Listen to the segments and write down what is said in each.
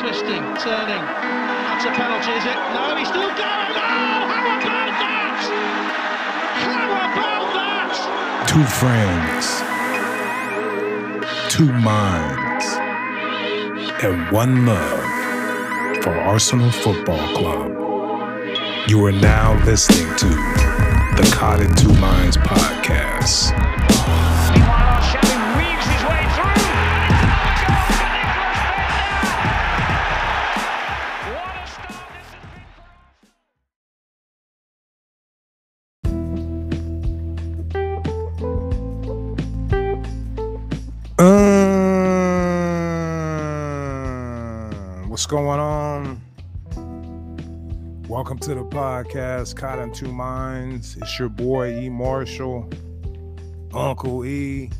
twisting, turning. That's a penalty, is it? No, he's still going. Oh, how about that? How about that? Two friends, two minds, and one love for Arsenal Football Club. You are now listening to the Caught in Two Minds podcast. Going on? Welcome to the podcast, Caught in Two Minds. It's your boy E. Marshall, Uncle E,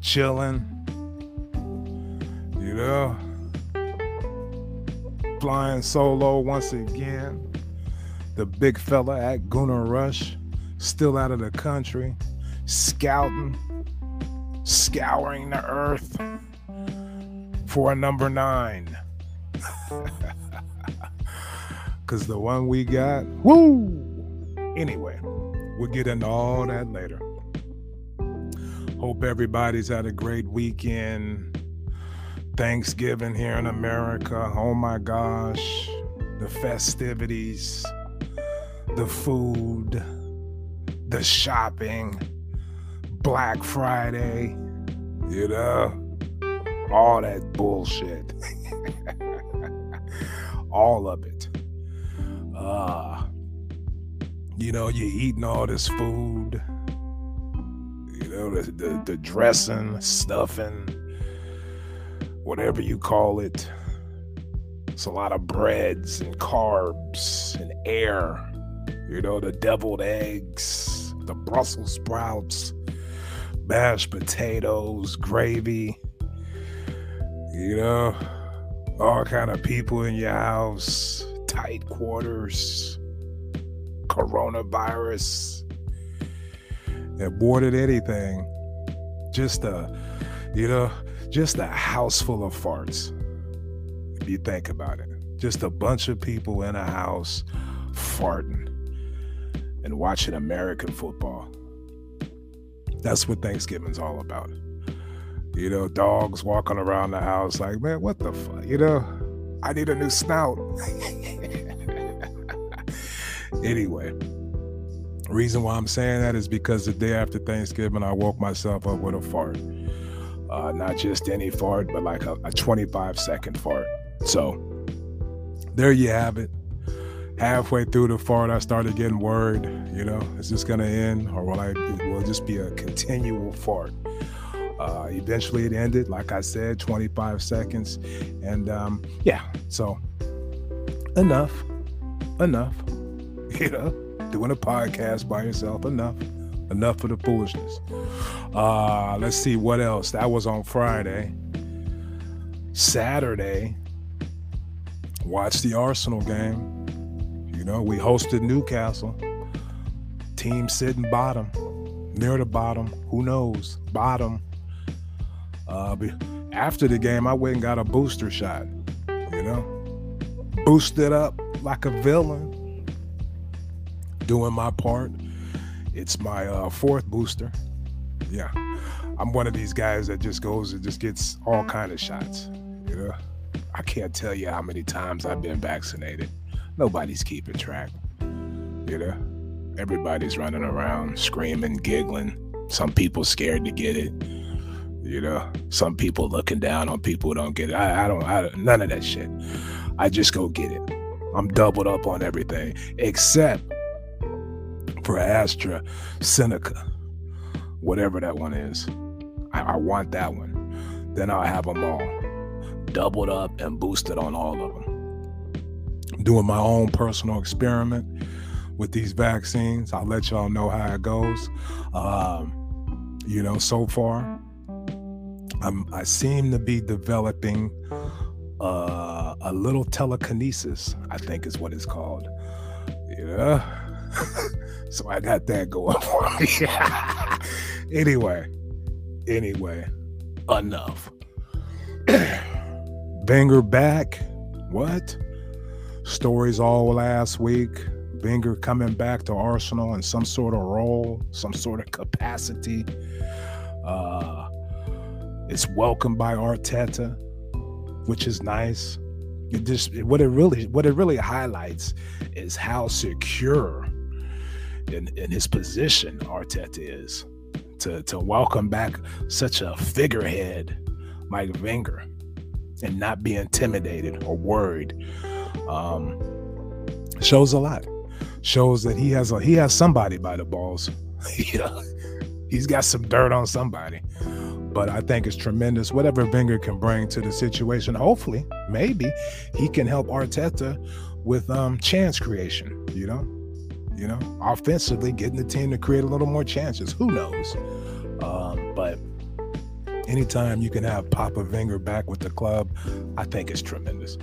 chilling. You know, flying solo once again. The big fella at Gunnar Rush, still out of the country, scouting, scouring the earth for a number nine. Cause the one we got, woo! Anyway, we'll get into all that later. Hope everybody's had a great weekend. Thanksgiving here in America. Oh my gosh. The festivities, the food, the shopping, Black Friday, you know, all that bullshit. all of it. Uh, you know, you're eating all this food, you know, the, the, the dressing, stuffing, whatever you call it. It's a lot of breads and carbs and air, you know, the deviled eggs, the Brussels sprouts, mashed potatoes, gravy, you know, all kind of people in your house, tight quarters, coronavirus, aborted anything. Just a, you know, just a house full of farts. If you think about it, just a bunch of people in a house farting and watching American football. That's what Thanksgiving's all about. You know, dogs walking around the house like, man, what the fuck? You know, I need a new snout. anyway, reason why I'm saying that is because the day after Thanksgiving, I woke myself up with a fart. Uh, not just any fart, but like a, a 25 second fart. So there you have it. Halfway through the fart, I started getting worried. You know, is this gonna end, or will I? Will just be a continual fart? Uh, eventually, it ended. Like I said, 25 seconds, and um, yeah. So enough, enough. You know, doing a podcast by yourself, enough, enough for the foolishness. Uh, let's see what else. That was on Friday. Saturday, watched the Arsenal game. You know, we hosted Newcastle. Team sitting bottom, near the bottom. Who knows? Bottom. Uh, after the game, I went and got a booster shot. You know, boosted up like a villain. Doing my part. It's my uh, fourth booster. Yeah, I'm one of these guys that just goes and just gets all kind of shots. You know, I can't tell you how many times I've been vaccinated. Nobody's keeping track. You know, everybody's running around screaming, giggling. Some people scared to get it. You know, some people looking down on people don't get it. I, I don't. I, none of that shit. I just go get it. I'm doubled up on everything except for Astra Seneca, whatever that one is. I, I want that one. Then I'll have them all doubled up and boosted on all of them. Doing my own personal experiment with these vaccines. I'll let y'all know how it goes. Um, you know, so far, I'm, I seem to be developing uh, a little telekinesis, I think is what it's called. Yeah. so I got that going for me. anyway, anyway, enough. Wenger back. What? Stories all last week. Wenger coming back to Arsenal in some sort of role, some sort of capacity. Uh, it's welcomed by Arteta, which is nice. It just what it really what it really highlights is how secure in, in his position Arteta is to to welcome back such a figurehead like Wenger and not be intimidated or worried. Um, shows a lot. Shows that he has a he has somebody by the balls. he's got some dirt on somebody. But I think it's tremendous. Whatever Wenger can bring to the situation, hopefully, maybe he can help Arteta with um, chance creation. You know, you know, offensively getting the team to create a little more chances. Who knows? Um, but anytime you can have Papa Wenger back with the club, I think it's tremendous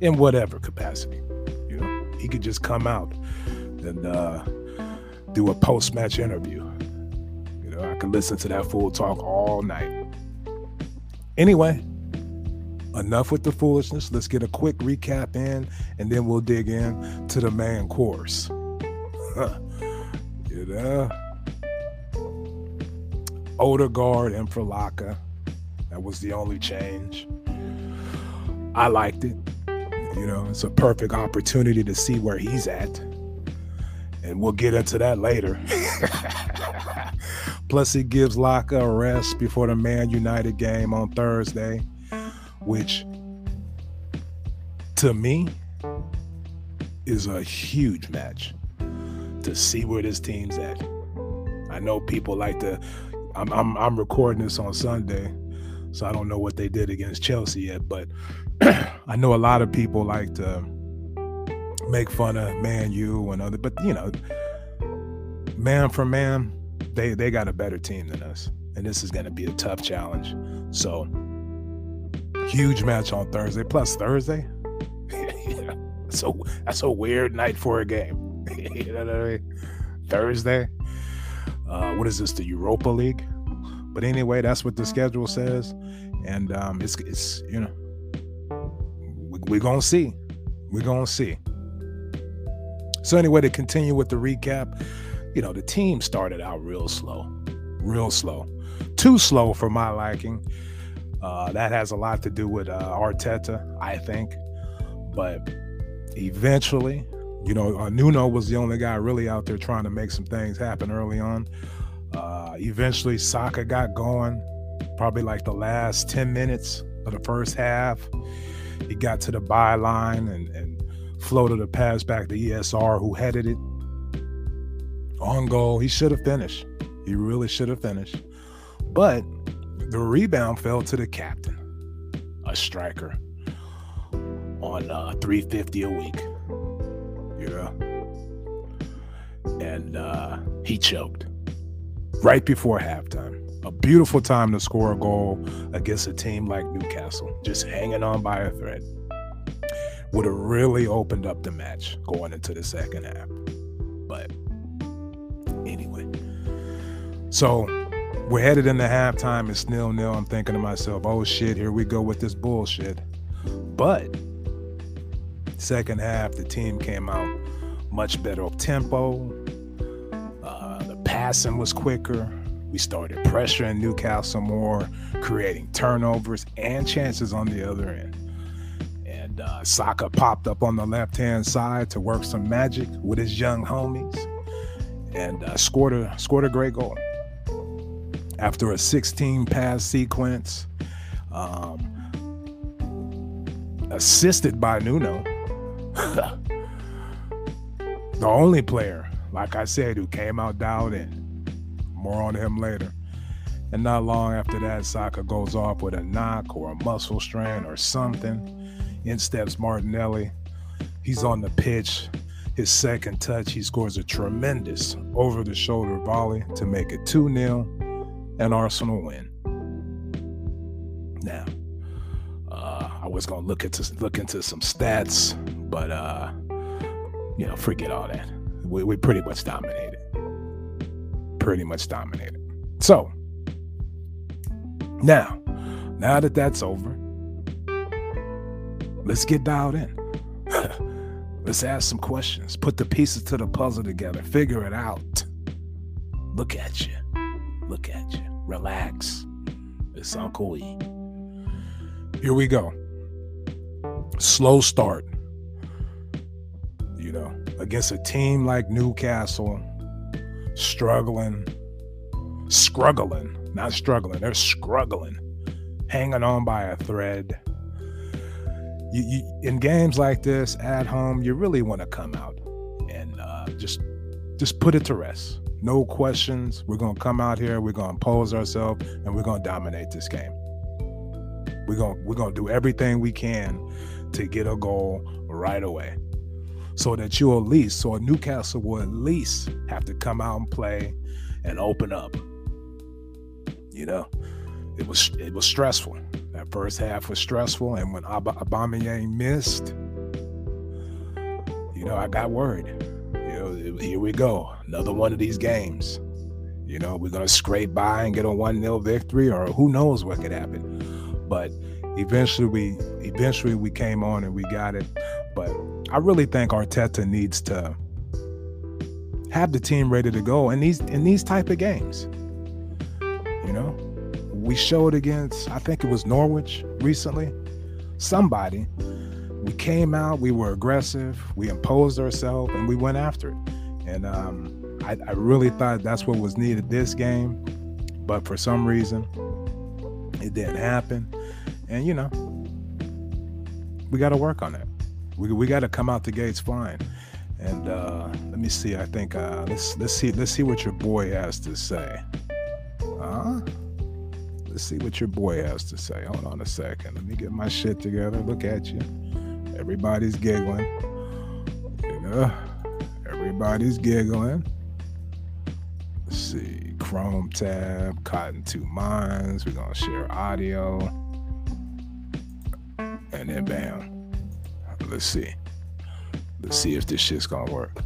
in whatever capacity. You know, he could just come out and uh, do a post match interview. Listen to that full talk all night. Anyway, enough with the foolishness. Let's get a quick recap in, and then we'll dig in to the main course. you know, Odegaard and Fralaka. That was the only change. I liked it. You know, it's a perfect opportunity to see where he's at. And we'll get into that later. Plus, it gives Laca a rest before the Man United game on Thursday, which to me is a huge match to see where this team's at. I know people like to. I'm, I'm, I'm recording this on Sunday, so I don't know what they did against Chelsea yet, but I know a lot of people like to make fun of Man U and other, but you know, man for man, they they got a better team than us, and this is going to be a tough challenge. So, huge match on Thursday. Plus Thursday, so that's a weird night for a game. you know what I mean? Thursday. Uh, what is this? The Europa League. But anyway, that's what the schedule says, and um, it's it's you know we're gonna see. We're gonna see. So anyway, to continue with the recap, you know, the team started out real slow, real slow, too slow for my liking. Uh, that has a lot to do with uh, Arteta, I think. But eventually, you know, uh, Nuno was the only guy really out there trying to make some things happen early on. Uh, eventually, Saka got going, probably like the last 10 minutes of the first half. He got to the byline and, and floated a pass back to ESR, who headed it on goal. He should have finished. He really should have finished. But the rebound fell to the captain, a striker, on uh, 350 a week. Know? And uh, he choked right before halftime. A beautiful time to score a goal against a team like Newcastle, just hanging on by a thread. Would have really opened up the match going into the second half. But so we're headed into halftime. It's nil nil. I'm thinking to myself, oh shit, here we go with this bullshit. But second half, the team came out much better of tempo. Uh, the passing was quicker. We started pressuring Newcastle more, creating turnovers and chances on the other end. And uh, Saka popped up on the left hand side to work some magic with his young homies, and uh, scored a scored a great goal. After a 16 pass sequence, um, assisted by Nuno, the only player, like I said, who came out dialed in. More on him later. And not long after that, Saka goes off with a knock or a muscle strain or something. In steps Martinelli. He's on the pitch. His second touch, he scores a tremendous over the shoulder volley to make it 2 0 and Arsenal win. Now, uh, I was to look into, look into some stats, but, uh, you know, forget all that. We, we pretty much dominated pretty much dominated. So, now, now that that's over, Let's get dialed in. Let's ask some questions. Put the pieces to the puzzle together. Figure it out. Look at you. Look at you. Relax. It's Uncle E. Here we go. Slow start. You know, against a team like Newcastle, struggling, struggling, not struggling, they're struggling, hanging on by a thread. You, you, in games like this at home, you really want to come out and uh, just just put it to rest. No questions. We're gonna come out here. We're gonna pose ourselves, and we're gonna dominate this game. We're gonna we're gonna do everything we can to get a goal right away, so that you at least, so Newcastle will at least have to come out and play and open up. You know, it was it was stressful. That first half was stressful, and when Ab- Aubameyang missed, you know, I got worried. Here we go, another one of these games. You know, we're gonna scrape by and get a one 0 victory, or who knows what could happen. But eventually, we eventually we came on and we got it. But I really think Arteta needs to have the team ready to go in these in these type of games. You know, we showed against I think it was Norwich recently. Somebody. We came out, we were aggressive, we imposed ourselves, and we went after it. And um, I, I really thought that's what was needed this game, but for some reason, it didn't happen. And you know, we got to work on that. We, we got to come out the gates flying. And uh, let me see. I think uh, let's let's see let's see what your boy has to say. Huh? Let's see what your boy has to say. Hold on a second. Let me get my shit together. Look at you. Everybody's giggling. You know, everybody's giggling. Let's see. Chrome tab, Caught in Two Minds. We're gonna share audio. And then bam. Let's see. Let's see if this shit's gonna work.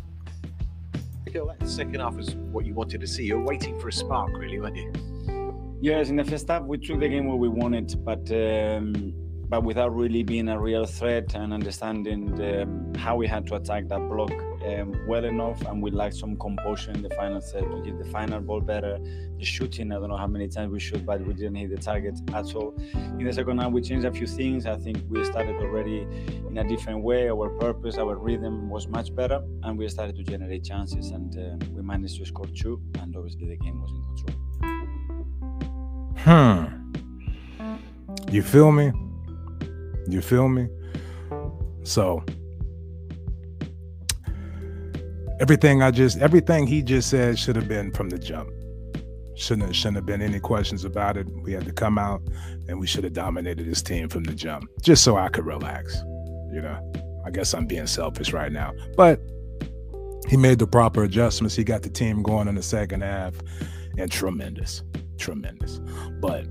I feel like the second half was what you wanted to see. You're waiting for a spark, really, weren't you? Yes, in the first half we took the game where we wanted, but um, but without really being a real threat and understanding um, how we had to attack that block um, well enough, and we lacked some composure in the final third to hit the final ball better. The shooting, I don't know how many times we shoot, but we didn't hit the target at all. In the second half, we changed a few things. I think we started already in a different way. Our purpose, our rhythm was much better, and we started to generate chances, and uh, we managed to score two, and obviously the game was in control. Hmm. You feel me? You feel me? So everything I just everything he just said should have been from the jump. Shouldn't have, shouldn't have been any questions about it. We had to come out and we should have dominated this team from the jump, just so I could relax. You know, I guess I'm being selfish right now, but he made the proper adjustments. He got the team going in the second half, and tremendous, tremendous. But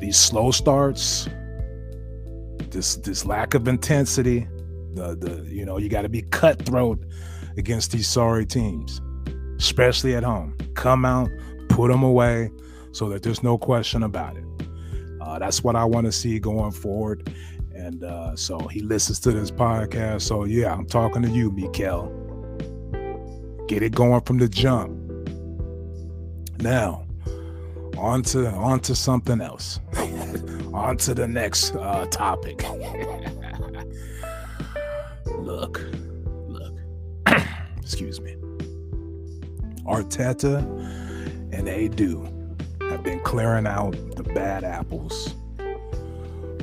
these slow starts, this this lack of intensity, the the you know you got to be cutthroat against these sorry teams, especially at home. Come out, put them away, so that there's no question about it. Uh, that's what I want to see going forward. And uh, so he listens to this podcast. So yeah, I'm talking to you, Mikel. Get it going from the jump. Now, on to on to something else. on to the next uh, topic. look, look. Excuse me. Arteta and Edu have been clearing out the bad apples.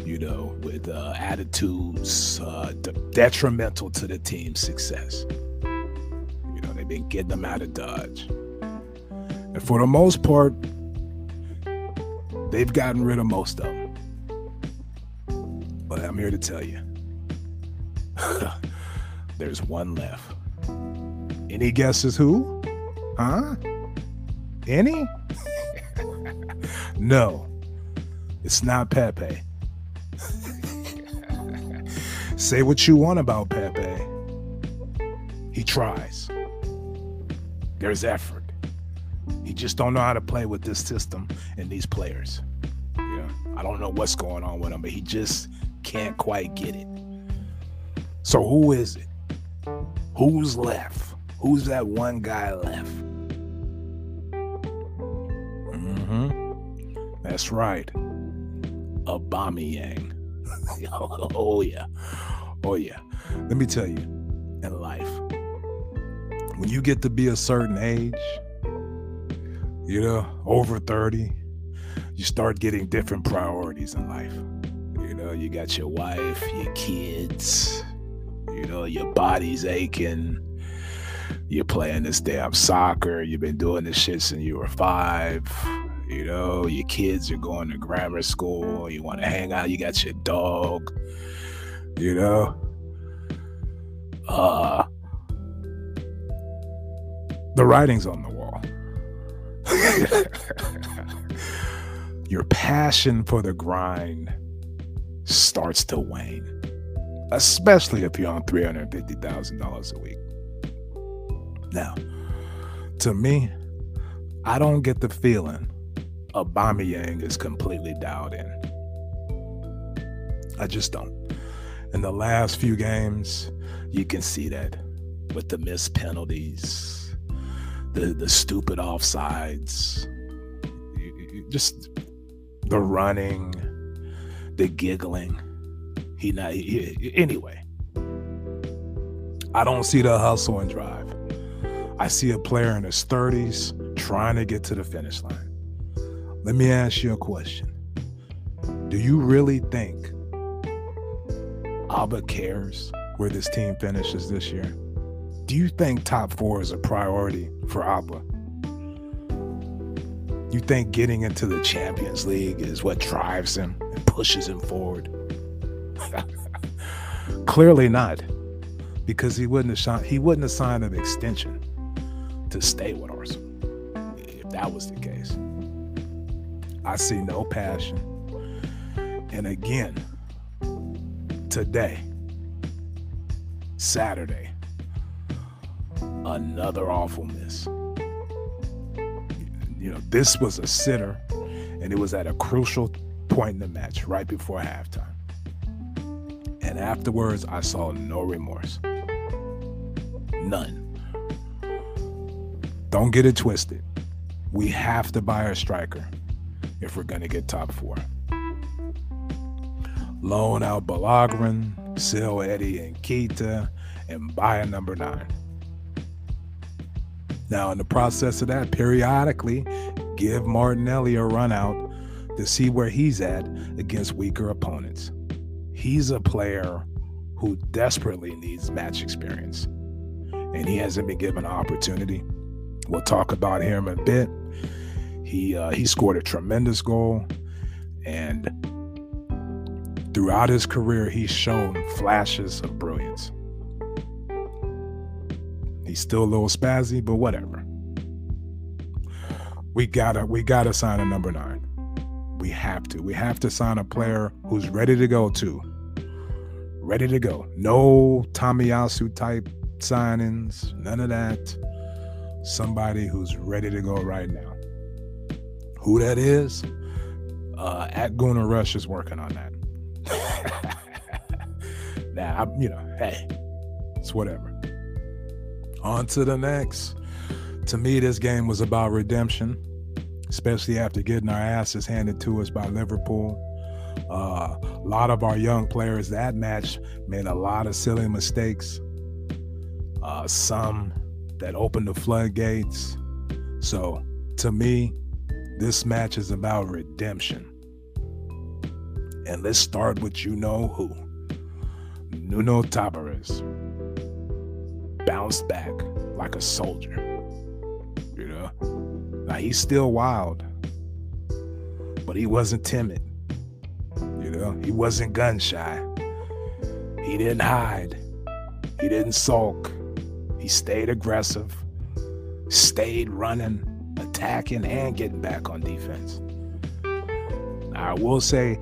You know, with uh, attitudes uh, de- detrimental to the team's success. You know, they've been getting them out of Dodge. And for the most part, they've gotten rid of most of them. But I'm here to tell you there's one left. Any guesses who? Huh? Any? no, it's not Pepe. Say what you want about Pepe. He tries. There's effort. He just don't know how to play with this system and these players. Yeah, I don't know what's going on with him, but he just can't quite get it. So who is it? Who's left? Who's that one guy left? Mm-hmm. That's right. Aubameyang. oh yeah. Oh yeah. Let me tell you, in life, when you get to be a certain age, you know, over 30, you start getting different priorities in life. You know, you got your wife, your kids, you know, your body's aching. You're playing this damn soccer. You've been doing this shit since you were five. You know, your kids are going to grammar school. You want to hang out. You got your dog. You know, uh, the writing's on the wall. Your passion for the grind starts to wane, especially if you're on $350,000 a week. Now, to me, I don't get the feeling Aubameyang is completely dialed in. I just don't. In the last few games, you can see that with the missed penalties, the the stupid offsides, just the running, the giggling. He not he, anyway. I don't see the hustle and drive. I see a player in his 30s trying to get to the finish line. Let me ask you a question. Do you really think Auba cares where this team finishes this year? Do you think top four is a priority for Auba? You think getting into the Champions League is what drives him pushes him forward? Clearly not, because he wouldn't have signed, he wouldn't have signed an extension to stay with Arsenal if that was the case. I see no passion. And again, today, Saturday, another awful miss. You know, this was a sitter, and it was at a crucial point in the match, right before halftime. And afterwards, I saw no remorse. None. Don't get it twisted. We have to buy a striker if we're going to get top four. Loan out Balogun, sell Eddie Nketiah, and buy a number nine. Now, in the process of that, periodically give Martinelli a run out to see where he's at against weaker opponents. He's a player who desperately needs match experience, and he hasn't been given an opportunity. We'll talk about him a bit. He uh, he scored a tremendous goal, and throughout his career, he's shown flashes of brilliance. He's still a little spazzy, but whatever. We gotta we gotta sign a number nine. We have to. We have to sign a player who's ready to go too. Ready to go. No Tomiyasu type signings. None of that. Somebody who's ready to go right now. Who that is? Uh, at Gunnar Rush is working on that. now, I'm, you know, hey, it's whatever. On to the next. To me, this game was about redemption, especially after getting our asses handed to us by Liverpool. Uh, a lot of our young players that match made a lot of silly mistakes. Uh, some that opened the floodgates. So, to me, this match is about redemption. And let's start with you know who. Nuno Tavares bounced back like a soldier. You know? Now he's still wild, but he wasn't timid. You know, he wasn't gun shy. He didn't hide. He didn't sulk. He stayed aggressive, stayed running, attacking, and getting back on defense. I will say,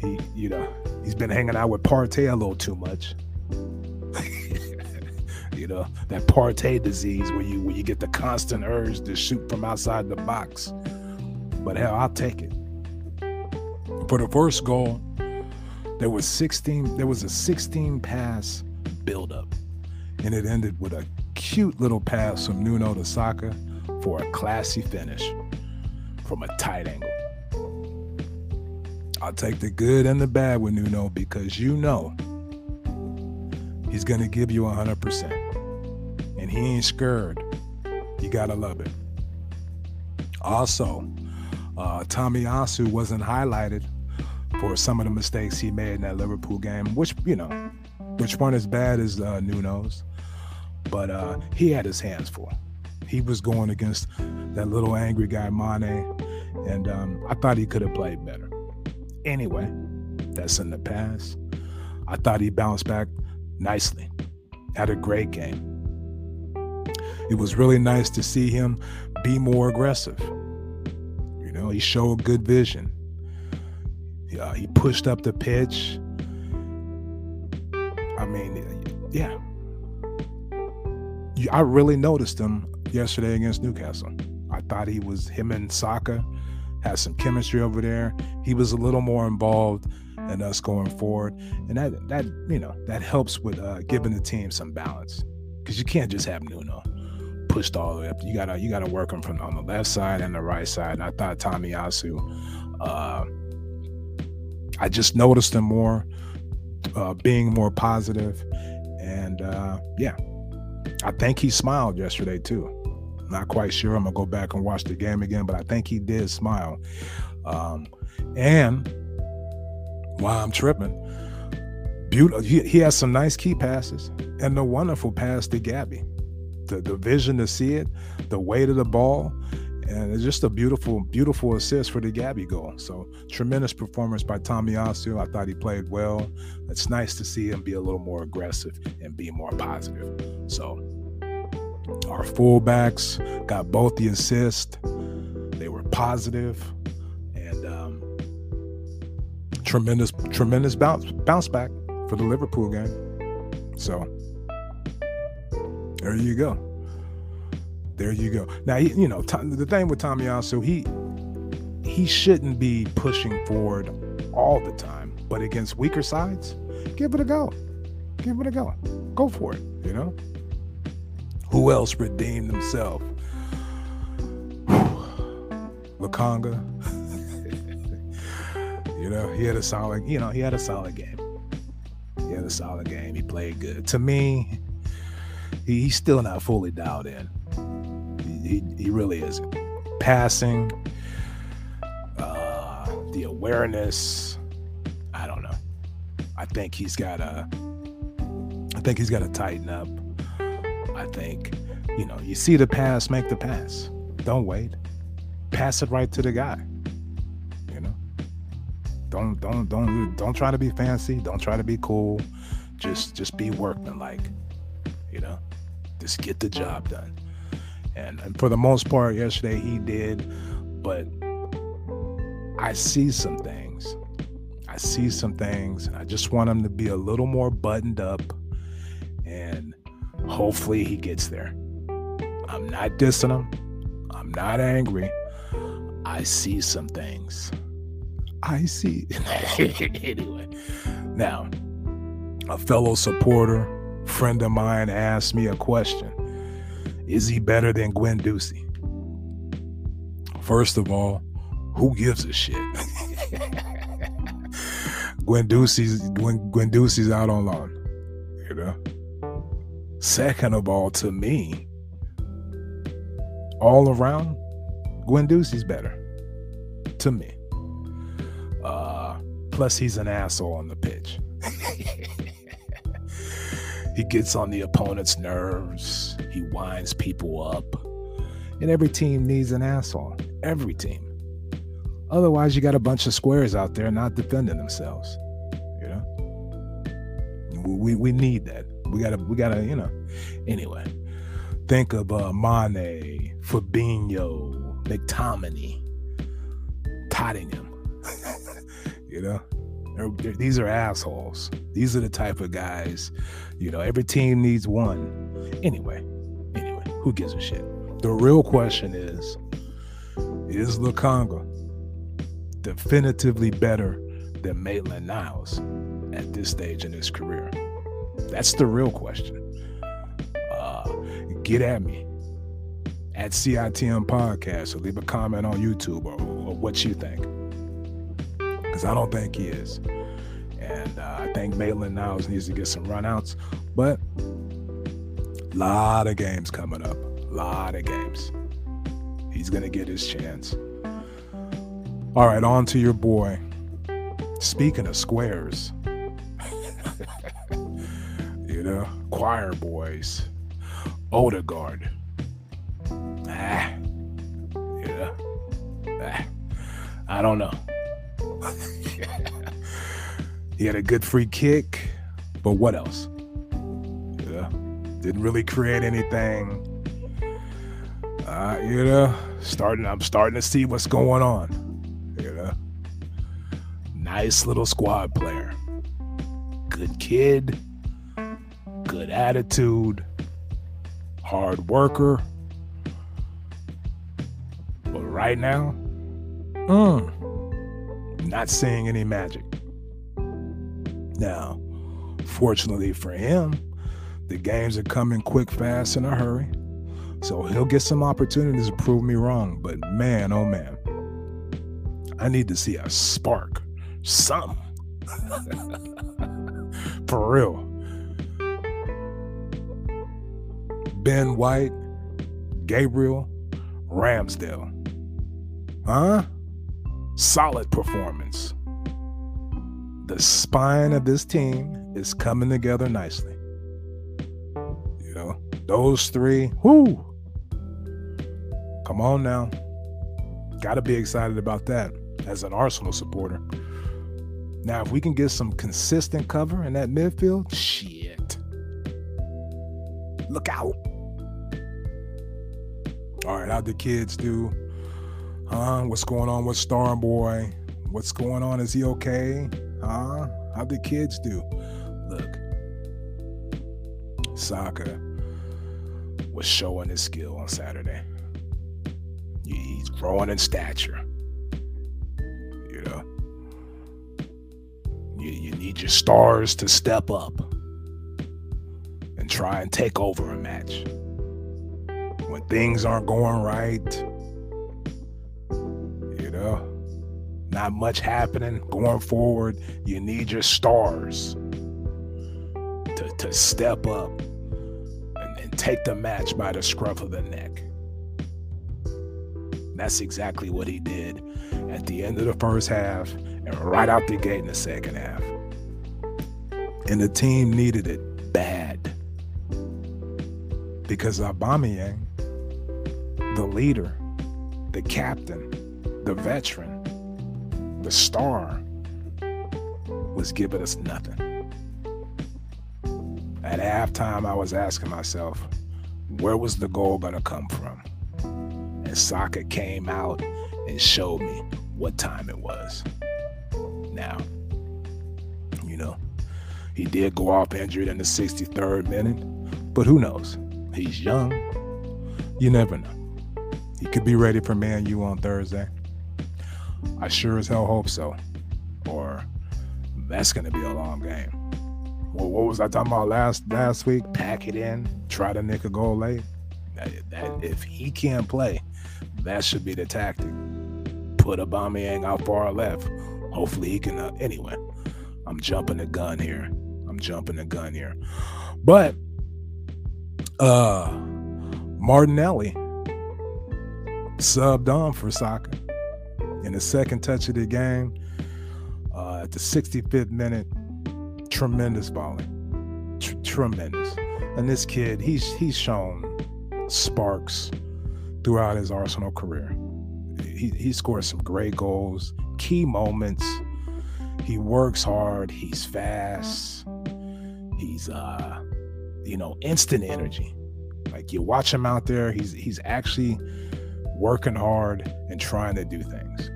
he, you know, he's been hanging out with Partey a little too much. You know, that Partey disease where you where you get the constant urge to shoot from outside the box. But hell, I'll take it. For the first goal, There was 16, there was a 16 pass buildup, and it ended with a cute little pass from Nuno to Saka for a classy finish from a tight angle. I'll take the good and the bad with Nuno because you know he's going to give you 100%. He ain't scared. You got to love it. Also, uh, Tomiyasu wasn't highlighted for some of the mistakes he made in that Liverpool game, which, you know, which weren't as bad as uh, Nuno's. But uh, he had his hands full. He was going against that little angry guy, Mane, and um, I thought he could have played better. Anyway, that's in the past. I thought he bounced back nicely, had a great game. It was really nice to see him be more aggressive. You know, he showed good vision. Yeah, he pushed up the pitch. I mean, yeah. I really noticed him yesterday against Newcastle. I thought he was him and Saka had some chemistry over there. He was a little more involved than us going forward, and that that you know that helps with uh, giving the team some balance because you can't just have Nuno pushed all the way up. You gotta you gotta work him from on the left side and the right side. And I thought Tomiyasu, uh, I just noticed him more uh, being more positive, and uh, yeah, I think he smiled yesterday too. Not quite sure. I'm gonna go back and watch the game again, but I think he did smile. Um, and while I'm tripping, beautiful. He, he has some nice key passes and a wonderful pass to Gabby. The the vision to see it, the weight of the ball, and it's just a beautiful, beautiful assist for the Gabby goal. So tremendous performance by Tommy Tomiyasu. I thought he played well. It's nice to see him be a little more aggressive and be more positive. So our fullbacks got both the assist. They were positive and um, tremendous, tremendous bounce bounce back for the Liverpool game. So there you go. There you go. Now you know the thing with Tomiyasu, he he shouldn't be pushing forward all the time, but against weaker sides, give it a go. Give it a go. Go for it. You know. Who else redeemed himself? Lokonga. you know, he had a solid, you know, he had a solid game. He had a solid game. He played good. To me, he, he's still not fully dialed in. He, he, he really isn't. Passing, uh, the awareness, I don't know. I think he's got a. I think he's got to tighten up. I think, you know, you see the pass, make the pass. Don't wait. Pass it right to the guy. You know? Don't don't don't don't try to be fancy. Don't try to be cool. Just just be workmanlike. You know? Just get the job done. And, and for the most part, yesterday he did, but I see some things. I see some things, I just want him to be a little more buttoned up and Hopefully he gets there. I'm not dissing him. I'm not angry. I see some things. I see. anyway, now, a fellow supporter, friend of mine, asked me a question Is he better than Guendouzi? First of all, who gives a shit? Guendouzi's, Guendouzi's out on loan, you know? Second of all, to me, all around, Guendouzi's better. To me. Uh, plus, he's an asshole on the he gets on the opponent's nerves. He winds people up. And every team needs an asshole. Every team. Otherwise, you got a bunch of squares out there not defending themselves. You know? We, we need that. We gotta, we gotta, you know. Anyway, think of uh, Mane, Fabinho, McTominay, Tottenham. you know, they're, they're, these are assholes. These are the type of guys. You know, every team needs one. Anyway, anyway, who gives a shit? The real question is: Is Lokonga definitively better than Maitland Niles? at this stage in his career? That's the real question. Uh, get at me at CITM Podcast or leave a comment on YouTube or, or what you think. Because I don't think he is. And uh, I think Maitland Niles needs to get some runouts. But a lot of games coming up. A lot of games. He's going to get his chance. All right, on to your boy. Speaking of squares, you know, choir boys, Odegaard. Ah, yeah, ah, I don't know. he had a good free kick, but what else? Yeah, didn't really create anything. Uh, you know, starting. I'm starting to see what's going on You know, nice little squad player. Good kid, good attitude, hard worker. But right now, mm, not seeing any magic. Now, fortunately for him, the games are coming quick, fast, in a hurry. So he'll get some opportunities to prove me wrong. But man, oh man, I need to see a spark something. For real. Ben White, Gabriel, Ramsdale. Huh? Solid performance. The spine of this team is coming together nicely. You know, those three, whoo. Come on now. Got to be excited about that as an Arsenal supporter. Now, if we can get some consistent cover in that midfield, shit. Look out. All right, how'd the kids do? What's going on with Star Boy? What's going on? Is he okay? Huh? How'd the kids do? Look, Saka was showing his skill on Saturday. He's growing in stature. You, know. you need your stars to step up and try and take over a match. When things aren't going right, not much happening going forward, you need your stars to, to step up and, and take the match by the scruff of the neck. That's exactly what he did at the end of the first half and right out the gate in the second half. And the team needed it bad because Aubameyang, the leader, the captain, the veteran, the star, was giving us nothing. At halftime, I was asking myself, where was the goal going to come from? And Saka came out and showed me what time it was now. You know, he did go off injured in the 63rd minute, but who knows? He's young. You never know. He could be ready for Man U on Thursday. I sure as hell hope so. Or that's going to be a long game. Well, what was I talking about last last week? Pack it in, try to nick a goal late. That, that, if he can't play, that should be the tactic. Put Aubameyang out far left hopefully he can. Uh, anyway, I'm jumping the gun here. I'm jumping the gun here. But uh Martinelli subbed on for Saka in the second touch of the game uh, at the 65th minute. Tremendous volley, Tr- tremendous. And this kid, he's he's shown sparks throughout his Arsenal career. He he scored some great goals key moments. He works hard. He's fast. He's uh, you know, instant energy. Like you watch him out there, he's he's actually working hard and trying to do things.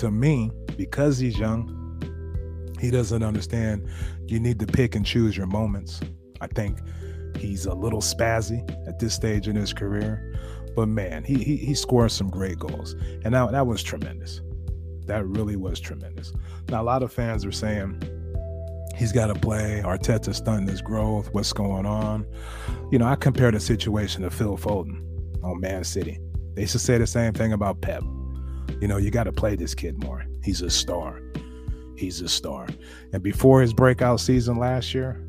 To me, because he's young, he doesn't understand you need to pick and choose your moments. I think he's a little spazzy at this stage in his career, but man, he he, he scored some great goals, and that that was tremendous that really was tremendous. Now, a lot of fans are saying He's got to play. Arteta's stunting his growth. What's going on? You know, I compare the situation to Phil Foden on Man City. They used to say the same thing about Pep. You know, you got to play this kid more. He's a star. He's a star. And before his breakout season last year,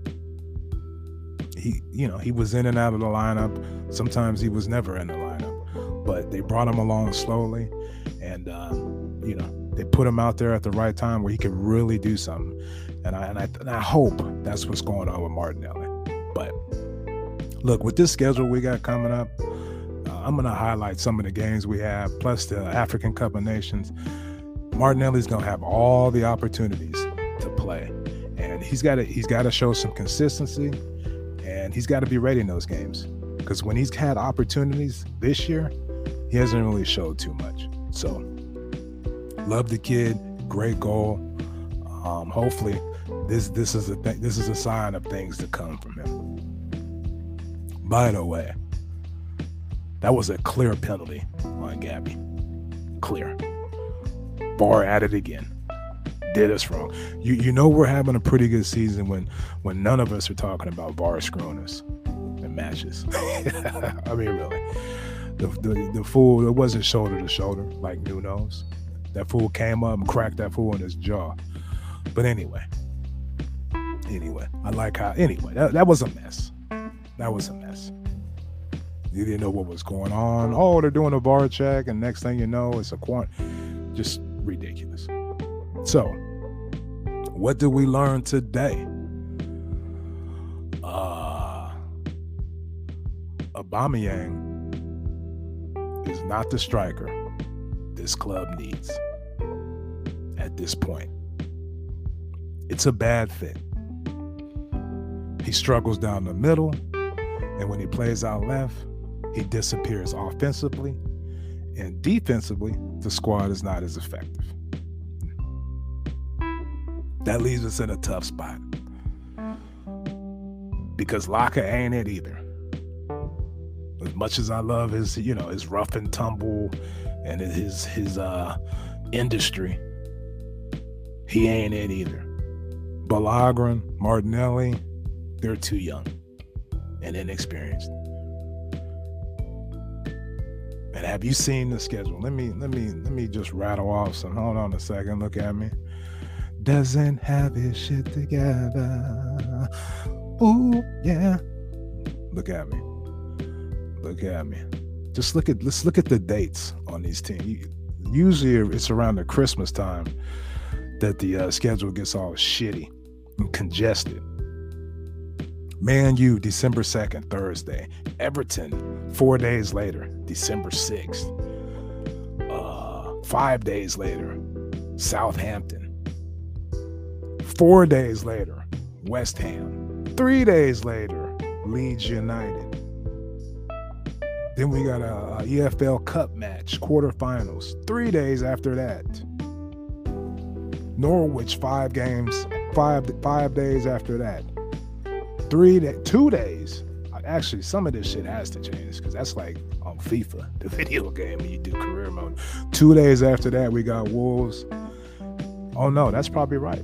he, you know, he was in and out of the lineup. Sometimes he was never in the lineup, but they brought him along slowly, and uh, you know, they put him out there at the right time where he could really do something. And I and I, and I hope that's what's going on with Martinelli. But look, with this schedule we got coming up, I'm going to highlight some of the games we have, plus the African Cup of Nations. Martinelli's going to have all the opportunities to play, and he's got to he's got to show some consistency and he's got to be ready in those games because when he's had opportunities this year, he hasn't really showed too much. So, love the kid, great goal. Um, hopefully, this this is a th- this is a sign of things to come from him. By the way, that was a clear penalty on Gabby. Clear. VAR at it again did us wrong. You you know we're having a pretty good season when when none of us are talking about VAR screwing us in matches. I mean, really, the, the the fool it wasn't shoulder to shoulder like Nuno's. That fool came up and cracked that fool in his jaw. But anyway, anyway, I like how. Anyway, that, that was a mess. That was a mess. You didn't know what was going on. Oh, they're doing a VAR check, and next thing you know, it's a quant. Just ridiculous. So, what did we learn today? Uh, is not the striker this club needs at this point. It's a bad fit. He struggles down the middle, and when he plays out left, he disappears offensively, and defensively, the squad is not as effective. That leaves us in a tough spot. Because Laca ain't it either. As much as I love his, you know, his rough and tumble and his his uh industry, he ain't it either. Balogun, Martinelli, they're too young and inexperienced. And have you seen the schedule? Let me let me let me just rattle off some. Hold on a second. Look at me doesn't have his shit together. Ooh, yeah. Look at me. Look at me. Just look at let's look at the dates on these teams. Usually it's around the Christmas time that the uh, schedule gets all shitty and congested. Man U, December 2nd, Thursday. Everton, four days later, December 6th. Uh, five days later, Southampton. Four days later, West Ham. Three days later, Leeds United. Then we got a, a EFL Cup match, quarterfinals. Three days after that, Norwich five games, five five days after that. Three two days. Actually, some of this shit has to change because that's like on FIFA, the video game you do career mode. Two days after that, we got Wolves. Oh no, that's probably right.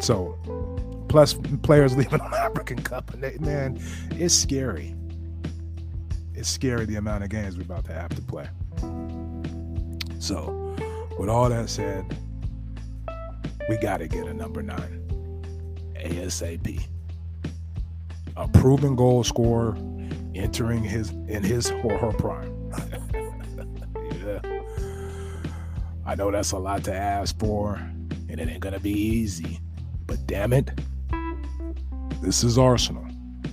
So, plus players leaving on African Cup, and they, man, it's scary. It's scary the amount of games we're about to have to play. So, with all that said, we got to get a number nine ASAP. A proven goal scorer entering his in his or her prime. yeah. I know that's a lot to ask for, and it ain't gonna be easy. But damn it, this is Arsenal.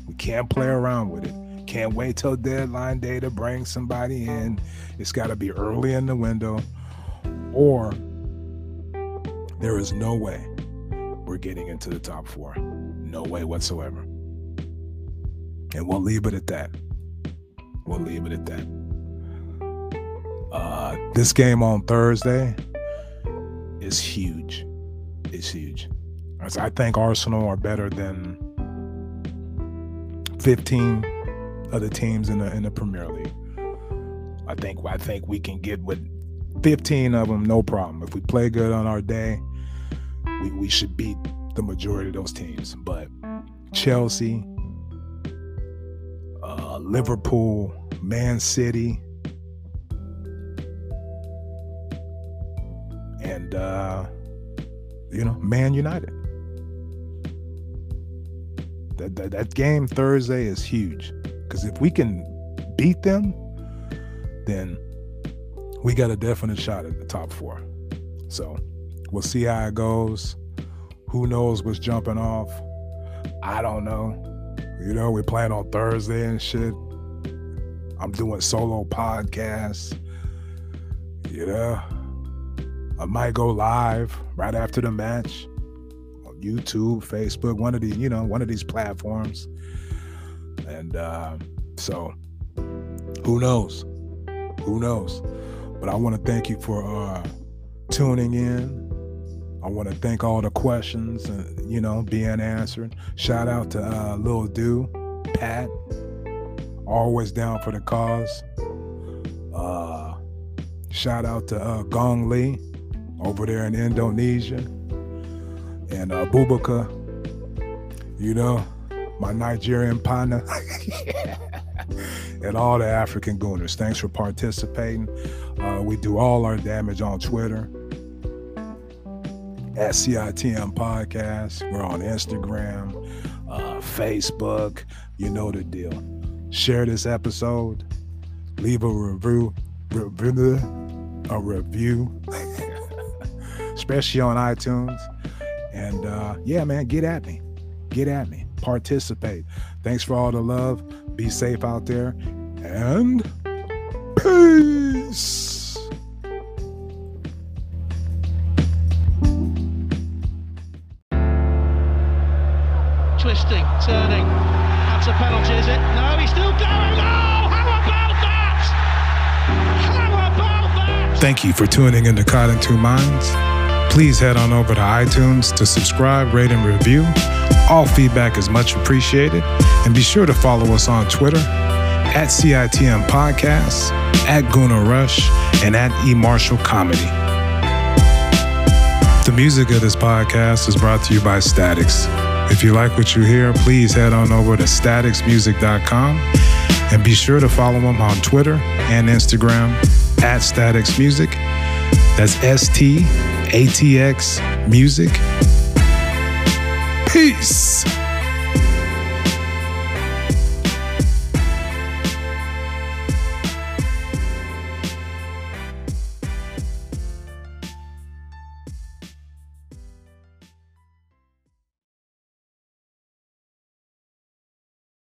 We can't play around with it. Can't wait till deadline day to bring somebody in. It's got to be early in the window, or there is no way we're getting into the top four. No way whatsoever. And we'll leave it at that. We'll leave it at that. Uh, this game on Thursday is huge. It's huge. I think Arsenal are better than 15 other teams in the in the Premier League. I think I think we can get with 15 of them no problem. If we play good on our day, we, we should beat the majority of those teams. But Chelsea, Liverpool, Man City, and uh, you know, Man United. That, that, that game Thursday is huge because if we can beat them, then we got a definite shot at the top four. So we'll see how it goes. Who knows what's jumping off? I don't know. You know, we're playing on Thursday and shit. I'm doing solo podcasts. You know, I might go live right after the match on YouTube, Facebook, one of the, you know, one of these platforms. And uh, so who knows? Who knows? But I want to thank you for uh, tuning in. I want to thank all the questions, uh, you know, being answered. Shout out to uh, Lil Do, Pat, always down for the cause. Uh, shout out to uh, Gong Lee over there in Indonesia, and uh, Bubaka, you know, my Nigerian partner, and all the African Gooners. Thanks for participating. Uh, we do all our damage on Twitter at CITM Podcast. We're on Instagram, uh, Facebook. You know the deal. Share this episode. Leave a review. Review. A review. Especially on iTunes. And uh, yeah, man, get at me. Get at me. Participate. Thanks for all the love. Be safe out there. And peace. Turning. That's a penalty, is it? No, he's still going. Oh, how about that? How about that? Thank you for tuning into Caught in Two Minds. Please head on over to iTunes to subscribe, rate, and review. All feedback is much appreciated. And be sure to follow us on Twitter at CITM Podcasts, at Guna Rush, and at E Marshall Comedy. The music of this podcast is brought to you by Statx. If you like what you hear, please head on over to statxmusic.com and be sure to follow them on Twitter and Instagram at Statx Music. That's S T A T X Music. Peace.